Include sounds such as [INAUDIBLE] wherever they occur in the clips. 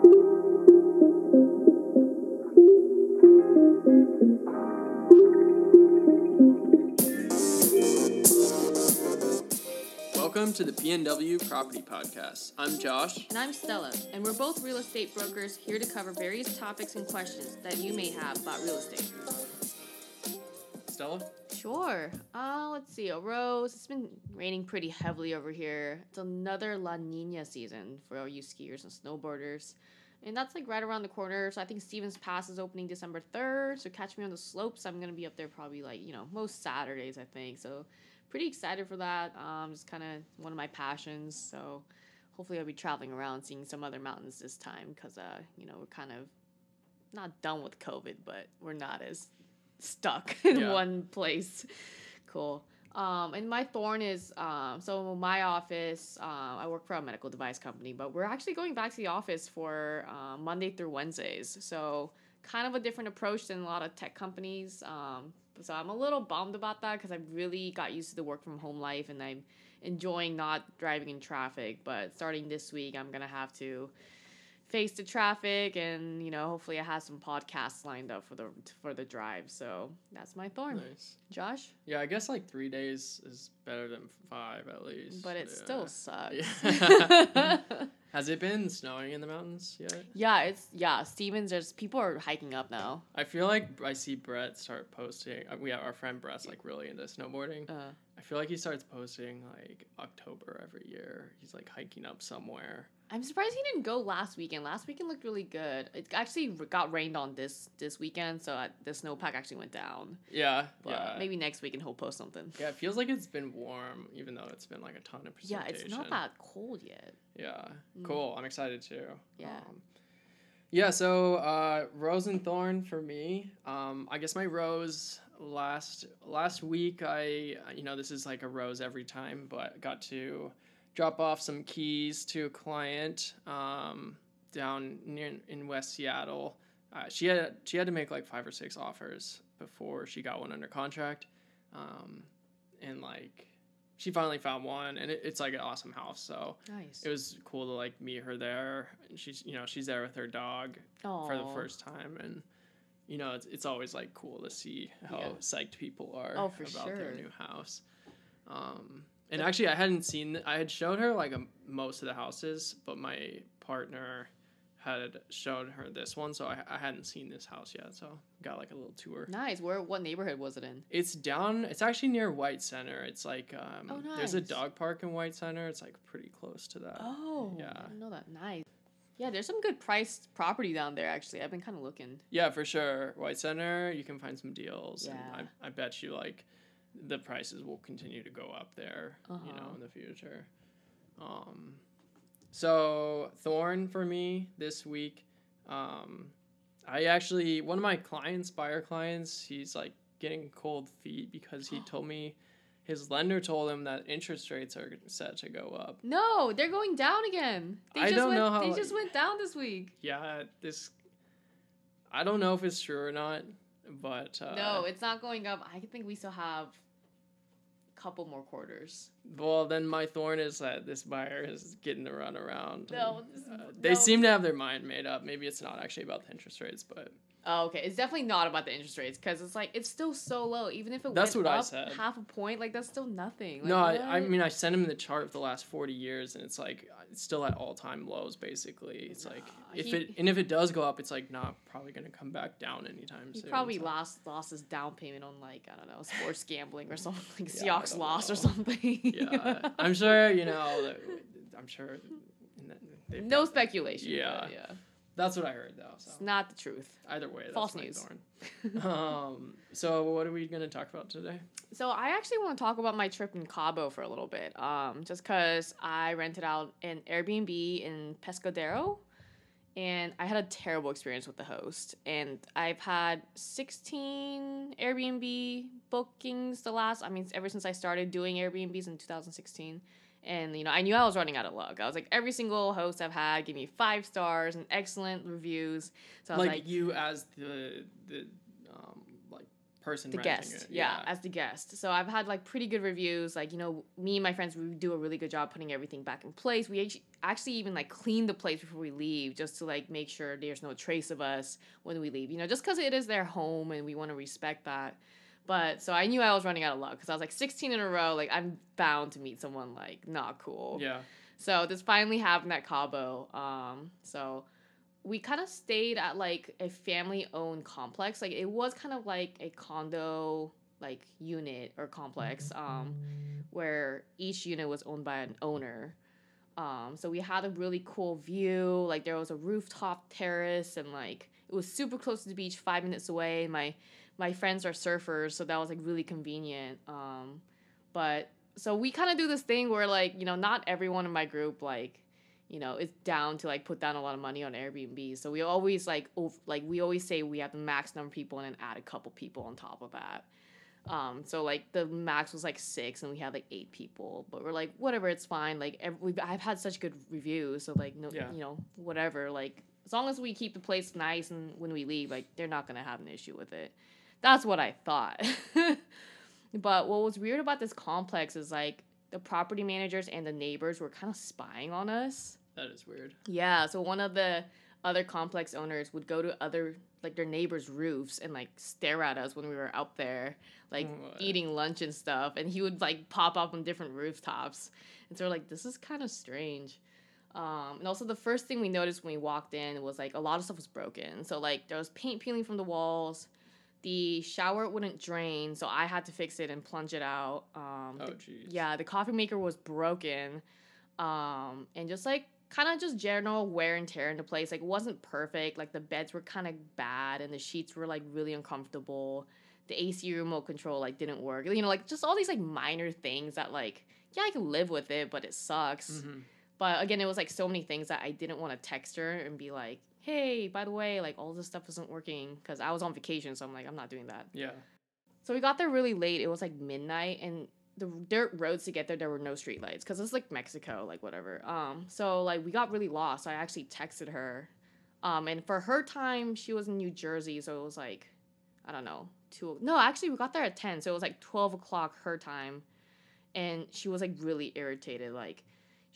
Welcome to the PNW Property Podcast. I'm Josh. And I'm Stella, and we're both real estate brokers here to cover various topics and questions that you may have about real estate. Stella? Sure. Uh, let's see. A rose. It's been raining pretty heavily over here. It's another La Nina season for all you skiers and snowboarders. And that's like right around the corner. So I think Stevens Pass is opening December 3rd. So catch me on the slopes. I'm going to be up there probably like, you know, most Saturdays, I think. So pretty excited for that. Um, it's kind of one of my passions. So hopefully I'll be traveling around seeing some other mountains this time because, uh, you know, we're kind of not done with COVID, but we're not as stuck [LAUGHS] in Yeah. one place. Cool. Um, and my thorn is um, so my office. Um, I work for a medical device company, but we're actually going back to the office for uh, Monday through Wednesdays. So kind of a different approach than a lot of tech companies. Um, so I'm a little bummed about that because I really got used to the work from home life, and I'm enjoying not driving in traffic. But starting this week, I'm gonna have to face the traffic and you know hopefully i have some podcasts lined up for the for the drive so that's my thorn Nice. josh Yeah, I guess like three days is better than five at least. but it Yeah. still sucks Yeah. [LAUGHS] Has it been snowing in the mountains yet? yeah it's yeah stevens there's people are hiking up now I feel like I see Brett start posting. uh, We have our friend Brett's like really into snowboarding. uh, I feel like he starts posting like October every year. He's like hiking up somewhere. I'm surprised he didn't go last weekend last weekend looked really good it actually got rained on this this weekend so the snowpack actually went down Yeah, but yeah. maybe next weekend he'll post something Yeah, it feels like it's been warm, even though it's been like a ton of precipitation. yeah it's not that cold yet Yeah, Mm. cool. I'm excited too. Yeah. Um, yeah. So uh, rose and thorn for me. Um, I guess my rose last last week. I you know this is like a rose every time, but got to drop off some keys to a client um, down near in West Seattle. Uh, she had she had to make like five or six offers before she got one under contract, um, and like she finally found one, and it, it's like an awesome house. So nice it was cool to like meet her there. And she's you know she's there with her dog for the first time, and you know it's it's always like cool to see how Yeah. psyched people are Oh, about their new house. Um, and actually, I hadn't seen I had showed her like a, most of the houses, but my partner had shown her this one, so I, I hadn't seen this house yet. So got like a little tour. nice where what neighborhood was it in It's down. It's actually near White Center. It's like um, Oh, nice. there's a dog park in White Center. It's like pretty close to that. Oh, yeah. I didn't know that. Nice. Yeah, there's some good priced property down there. Actually, I've been kind of looking. Yeah, for sure. White Center, you can find some deals. Yeah. And I, I bet you like the prices will continue to go up there, you know, Uh-huh. in the future. Um, so Thorn for me this week. Um, I actually one of my clients, buyer clients, he's like getting cold feet because he [GASPS] told me his lender told him that interest rates are set to go up. No, they're going down again. They I just don't went, know how, They just went down this week. Yeah, this. I don't know if it's true or not, but uh, no, it's not going up. I think we still have couple more quarters. Well, then my thorn is that this buyer is getting to run around. No, and, uh, they seem to have their mind made up. Maybe it's not actually about the interest rates, but Oh, okay. It's definitely not about the interest rates because it's like it's still so low. Even if it That's went what I up said. half a point, like that's still nothing. Like, no, I, I mean I sent him the chart of the last forty years, and it's like it's still at all time lows. Basically, it's like if he- it and if it does go up, it's like not probably gonna come back down anytime He soon. probably so- lost lost his down payment on like I don't know sports gambling or [LAUGHS] something like Yeah, Seahawks lost or something. Yeah, I'm sure you know. I'm sure. no speculation. Yeah. yeah. That's what I heard though. So It's not the truth. either way, False news. [LAUGHS] um. So what are we gonna talk about today? So I actually want to talk about my trip in Cabo for a little bit. Um, just because I rented out an Airbnb in Pescadero, and I had a terrible experience with the host. And I've had sixteen Airbnb bookings the last. I mean, ever since I started doing Airbnbs in 2016. And you know, I knew I was running out of luck. I was like, every single host I've had gave me five stars and excellent reviews. So I was like, like, you as the the um like person the guest it. yeah, as the guest so i've had like pretty good reviews like you know me and my friends we do a really good job putting everything back in place we actually even like clean the place before we leave just to like make sure there's no trace of us when we leave you know just because it is their home and we want to respect that but so i knew i was running out of luck because i was like 16 in a row like i'm bound to meet someone like not cool yeah so this finally happened at Cabo. Um, so we kind of stayed at like a family owned complex. Like it was kind of like a condo like unit or complex um, where each unit was owned by an owner. Um, so we had a really cool view. Like there was a rooftop terrace and like it was super close to the beach, five minutes away. My my friends are surfers, so that was like really convenient. Um, but so we kind of do this thing where like you know not everyone in my group like you know is down to like put down a lot of money on Airbnb. So we always like ov- like we always say we have the max number of people and then add a couple people on top of that. Um, so like the max was like six and we had like eight people, but we're like whatever, it's fine. Like every, we've, I've had such good reviews, so like no, Yeah. you know whatever. Like as long as we keep the place nice and when we leave, like they're not gonna have an issue with it. That's what I thought. [LAUGHS] But what was weird about this complex is like the property managers and the neighbors were kind of spying on us. that is weird Yeah, so one of the other complex owners would go to other like their neighbors' roofs and like stare at us when we were out there, like What? eating lunch and stuff. And he would like pop up on different rooftops. And so we're like, this is kind of strange. Um, and also the first thing we noticed when we walked in was like a lot of stuff was broken. So like there was paint peeling from the walls. The shower wouldn't drain, so I had to fix it and plunge it out. Um, oh jeez yeah, the coffee maker was broken. Um, and just like kind of just general wear and tear into place. Like it wasn't perfect. Like the beds were kind of bad and the sheets were like really uncomfortable. The AC remote control like didn't work. You know, like just all these like minor things that like yeah, I can live with it, but it sucks. Mhm. But again, it was like so many things that I didn't want to text her and be like, "Hey, by the way, like all this stuff isn't working" because I was on vacation, so I'm like, I'm not doing that. yeah So we got there really late. It was like midnight, and the dirt roads to get there, there were no street lights because it's like Mexico, like whatever. Um, so like we got really lost. So I actually texted her, um, and for her time, she was in New Jersey, so it was like, I don't know, two. No, actually, we got there at ten, so it was like twelve o'clock her time, and she was like really irritated, like.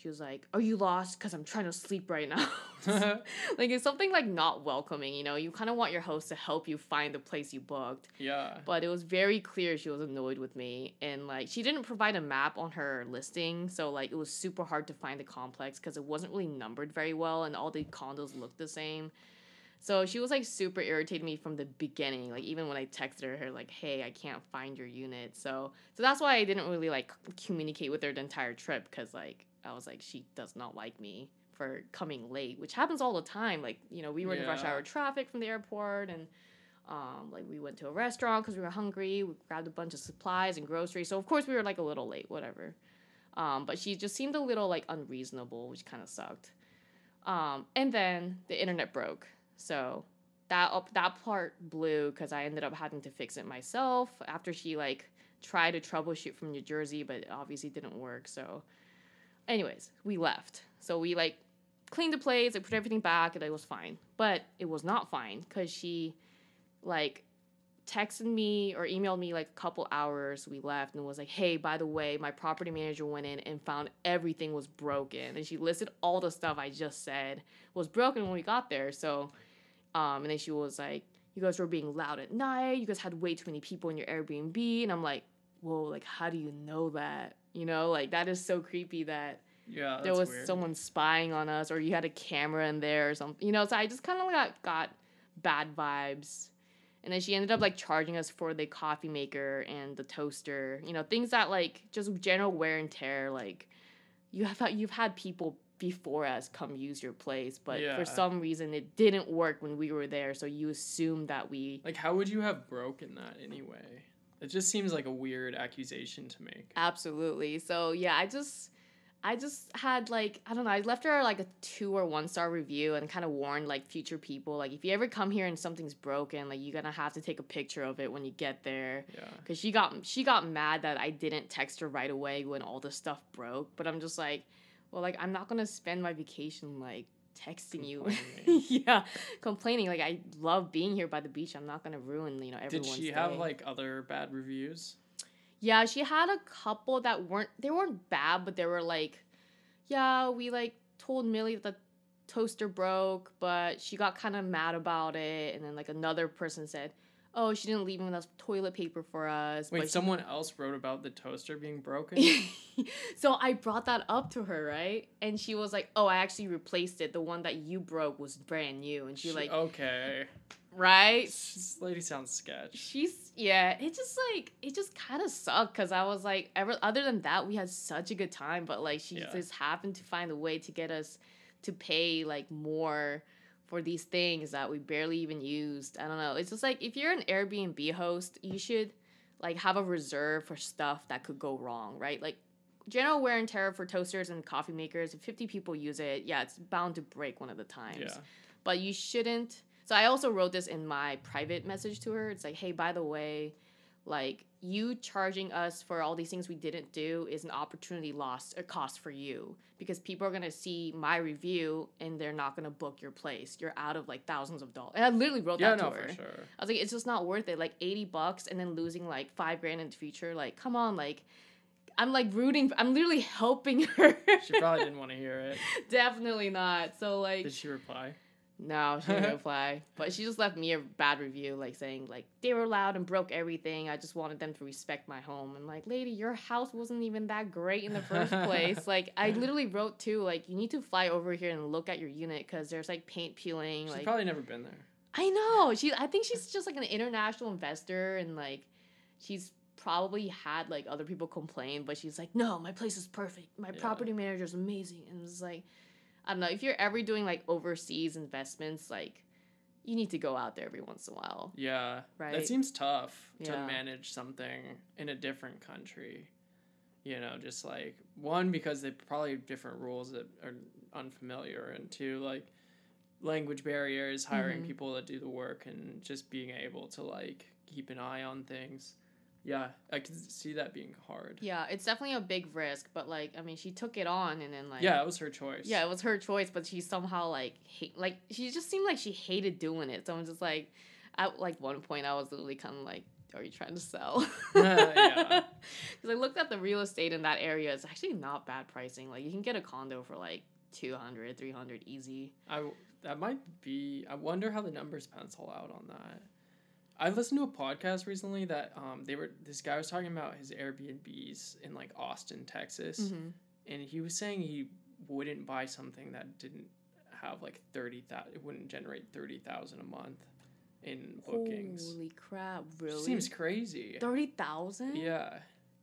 She was like, "Are you lost? Cause I'm trying to sleep right now." [LAUGHS] [LAUGHS] like it's something like not welcoming, you know. You kind of want your host to help you find the place you booked, yeah but it was very clear she was annoyed with me and like she didn't provide a map on her listing so like it was super hard to find the complex because it wasn't really numbered very well and all the condos looked the same so she was like super irritating me from the beginning like even when i texted her, her like hey i can't find your unit so so that's why i didn't really like communicate with her the entire trip because like i was like she does not like me for coming late which happens all the time like you know we were in rush hour traffic from the airport and um, like we went to a restaurant because we were hungry. We grabbed a bunch of supplies and groceries. So of course we were like a little late, whatever. Um, but she just seemed a little like unreasonable, which kind of sucked. Um, and then the internet broke, so that up that part blew because I ended up having to fix it myself after she like tried to troubleshoot from New Jersey, but it obviously didn't work. So, anyways, we left. So we like cleaned the plates, I put everything back, and it was fine. But it was not fine because she like texted me or emailed me like a couple hours we left and was like hey by the way my property manager went in and found everything was broken. And she listed all the stuff i just said was broken when we got there. So um and then she was like you guys were being loud at night. You guys had way too many people in your airbnb. And i'm like whoa like how do you know that you know like that is so creepy that yeah there was weird. someone spying on us or you had a camera in there or something you know so i just kind of got got bad vibes and then she ended up like charging us for the coffee maker and the toaster you know things that like just general wear and tear like you have you've had people before us come use your place but Yeah. for some reason it didn't work when we were there so you assume that we like how would you have broken that anyway it just seems like a weird accusation to make Absolutely. So yeah, I just I just had like I don't know, I left her like a two or one star review and kind of warned like future people like if you ever come here and something's broken, like you're gonna have to take a picture of it when you get there. yeah Cause she got she got mad that I didn't text her right away when all the stuff broke. But I'm just like, well, like I'm not gonna spend my vacation like texting you. [LAUGHS] Yeah, complaining like I love being here by the beach. I'm not gonna ruin you know Did everyone's she have like other bad reviews? Yeah, she had a couple that weren't they weren't bad, but they were like, yeah, we like told Millie that the toaster broke, but she got kind of mad about it, and then like another person said, oh, she didn't leave enough toilet paper for us. Wait, but she- someone else wrote about the toaster being broken? [LAUGHS] so I brought that up to her, right? And she was like, "Oh, I actually replaced it. The one that you broke was brand new." And she, She- like, okay. right? This lady sounds sketch. She's yeah. It just like it just kind of sucked because I was like, ever other than that, we had such a good time. But like, she Yeah. just happened to find a way to get us to pay like more for these things that we barely even used. I don't know. It's just like if you're an Airbnb host, you should like have a reserve for stuff that could go wrong, right? Like general wear and tear for toasters and coffee makers. If 50 people use it, yeah, it's bound to break one of the times Yeah. but you shouldn't. So I also wrote this in my private message to her. It's like, hey, by the way, like you charging us for all these things we didn't do is an opportunity lost, a cost for you because people are gonna see my review and they're not gonna book your place. You're out of like thousands of dollars. And I literally wrote Yeah, that to her. for sure. I was like, it's just not worth it. Like eighty bucks and then losing like five grand in the future. Like, come on, like. I'm like rooting. I'm literally helping [LAUGHS] her. She probably didn't want to hear it. Definitely not. So like, Did she reply? No, she didn't reply. But she just left me a bad review, like saying like they were loud and broke everything. I just wanted them to respect my home. And like, lady, your house wasn't even that great in the first place. [LAUGHS] like, I literally wrote too, like, you need to fly over here and look at your unit because there's like paint peeling. She's like, probably never been there. I know she. I think she's just like an international investor and like, she's probably had like other people complain, but she's like, no, my place is perfect. My Yeah. property manager is amazing, and it's like, I don't know if you're ever doing like overseas investments, like, you need to go out there every once in a while. Yeah. Right. That seems tough to manage something in a different country. You know, just like one because they probably have different rules that are unfamiliar, and two like language barriers, hiring Mhm. people that do the work, and just being able to like keep an eye on things. Yeah, I can see that being hard. Yeah, it's definitely a big risk, but like, I mean, she took it on, and then like, yeah, it was her choice. yeah, it was her choice, but she somehow like hate, like she just seemed like she hated doing it. So I'm just like, at like one point, I was literally kind of like, "Are you trying to sell?" [LAUGHS] [LAUGHS] Yeah. Because I looked at the real estate in that area. It's actually not bad pricing. Like you can get a condo for like 200, 300 easy. I that might be. I wonder how the numbers pencil out on that. I listened to a podcast recently that um they were this guy was talking about his Airbnbs in like Austin, Texas, Mm-hmm. and he was saying he wouldn't buy something that didn't have like thirty thousand. It wouldn't generate thirty thousand a month in bookings. Holy crap! Really? Seems crazy. thirty thousand. Yeah,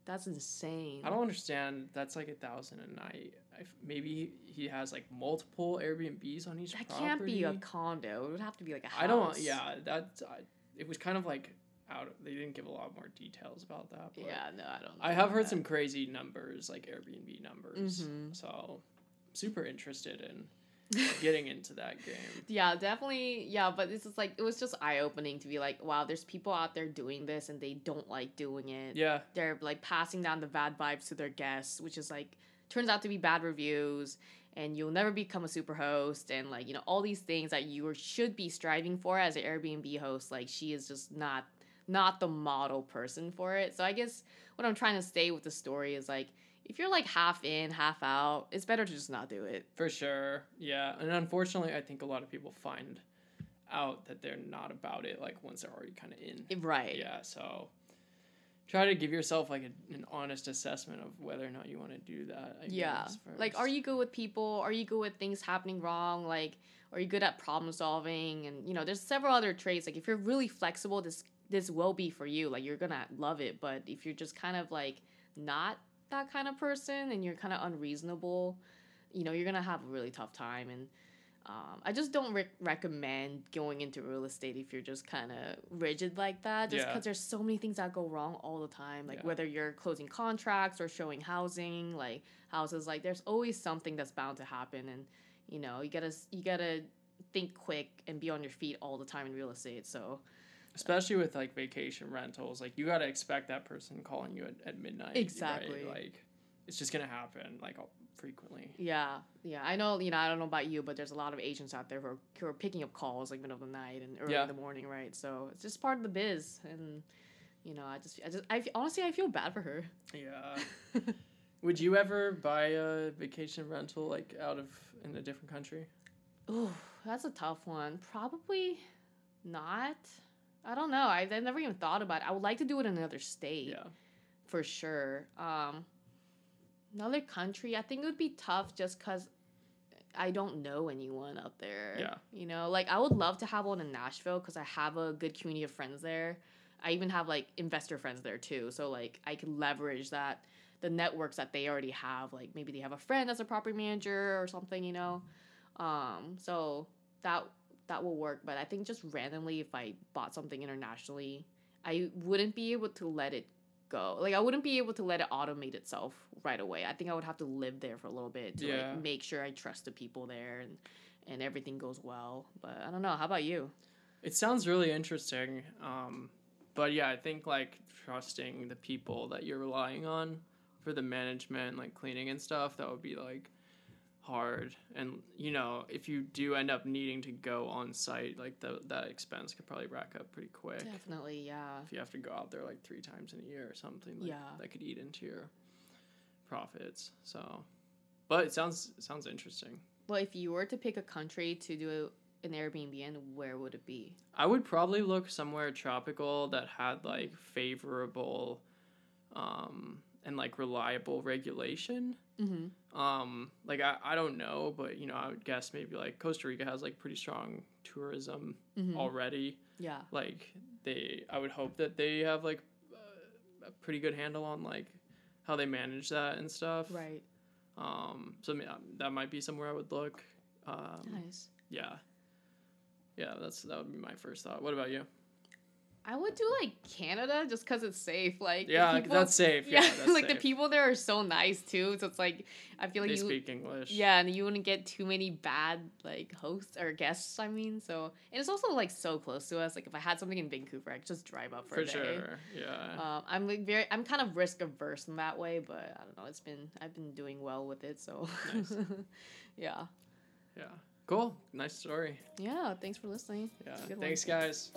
that's insane. I don't understand. That's like a thousand a night. I f maybe he has like multiple Airbnbs on each That property. can't be a condo. It would have to be like a house. I don't. Yeah, that I, it was kind of like out. They didn't give a lot more details about that. But Yeah. No, I don't. I have heard that. some crazy numbers, like Airbnb numbers. Mhm. So, super interested in getting into that game. [LAUGHS] Yeah, definitely. Yeah, but this is like it was just eye opening to be like, wow, there's people out there doing this and they don't like doing it. Yeah, They're like passing down the bad vibes to their guests, which is like turns out to be bad reviews and you'll never become a super host and like, you know, all these things that you should be striving for as an Airbnb host, like she is just not not the model person for it. So I guess what I'm trying to say with the story is like if you're like half in, half out, it's better to just not do it. for sure. Yeah, and unfortunately, I think a lot of people find out that they're not about it like once they're already kind of in. Right. Yeah, so try to give yourself like a, an honest assessment of whether or not you want to do that. I yeah. Like, are you good with people? Are you good with things happening wrong? Like, are you good at problem solving? And you know, there's several other traits. Like, if you're really flexible, this this will be for you. Like, you're gonna love it. But if you're just kind of like not that kind of person and you're kind of unreasonable, you know, you're gonna have a really tough time. And um, I just don't re- recommend going into real estate if you're just kind of rigid like that. Just Yeah. because there's so many things that go wrong all the time. Like Yeah. whether you're closing contracts or showing housing, like houses, like there's always something that's bound to happen. And you know, you gotta you gotta think quick and be on your feet all the time in real estate. So especially with like vacation rentals like you got to expect that person calling you at, at midnight right? Exactly. like it's just gonna happen like frequently. Yeah, yeah. I know. You know, I don't know about you, but there's a lot of agents out there who are, who are picking up calls like middle of the night and early Yeah. in the morning, right? So it's just part of the biz, and you know, I just, I just, I honestly, I feel bad for her. Yeah. [LAUGHS] Would you ever buy a vacation rental like out of in a different country? Ooh, that's a tough one. Probably not. I don't know. I, I've never even thought about it. I would like to do it in another state. Yeah. for sure. Um, another country, I think it would be tough just because I don't know anyone out there. Yeah. You know, like I would love to have one in Nashville because I have a good community of friends there. I even have like investor friends there too. So like I can leverage that the networks that they already have. Like maybe they have a friend that's a property manager or something, you know. Um, so that that will work. But I think just randomly if I bought something internationally, I wouldn't be able to let it go. Like I wouldn't be able to let it automate itself right away. I think I would have to live there for a little bit to Yeah. like make sure I trust the people there and and everything goes well. But I don't know. How about you? It sounds really interesting. Um, but yeah, I think like trusting the people that you're relying on for the management, like cleaning and stuff, that would be like hard. And you know, if you do end up needing to go on site, like the, that expense could probably rack up pretty quick. Definitely, yeah. If you have to go out there like three times in a year or something, like, Yeah. that could eat into your profits. So, but it sounds it sounds interesting. Well, if you were to pick a country to do an Airbnb in, where would it be? I would probably look somewhere tropical that had like favorable um and like reliable regulation. Mm-hmm. Um like I, I don't know, but you know, I would guess maybe like Costa Rica has like pretty strong tourism mm-hmm. already. Yeah. Like they I would hope that they have like uh, a pretty good handle on like how they manage that and stuff. Right. Um so um, that might be somewhere I would look. Um Nice. yeah. Yeah, that's that would be my first thought. What about you? I would do like Canada just because it's safe. Like Yeah, people- that's safe. Yeah, [LAUGHS] Yeah, that's like the people there are so nice too. So it's like I feel like they you speak English. Yeah, and you wouldn't get too many bad like hosts or guests. I mean, so and it's also like so close to us. Like if I had something in Vancouver, I could just drive up for, for a day. sure. Yeah. Um, I'm like very, I'm kind of risk averse in that way, but I don't know. It's been, I've been doing well with it, so Nice. [LAUGHS] yeah, yeah. Cool. Nice story. yeah. Thanks for listening. Yeah. Good one. Thanks, guys.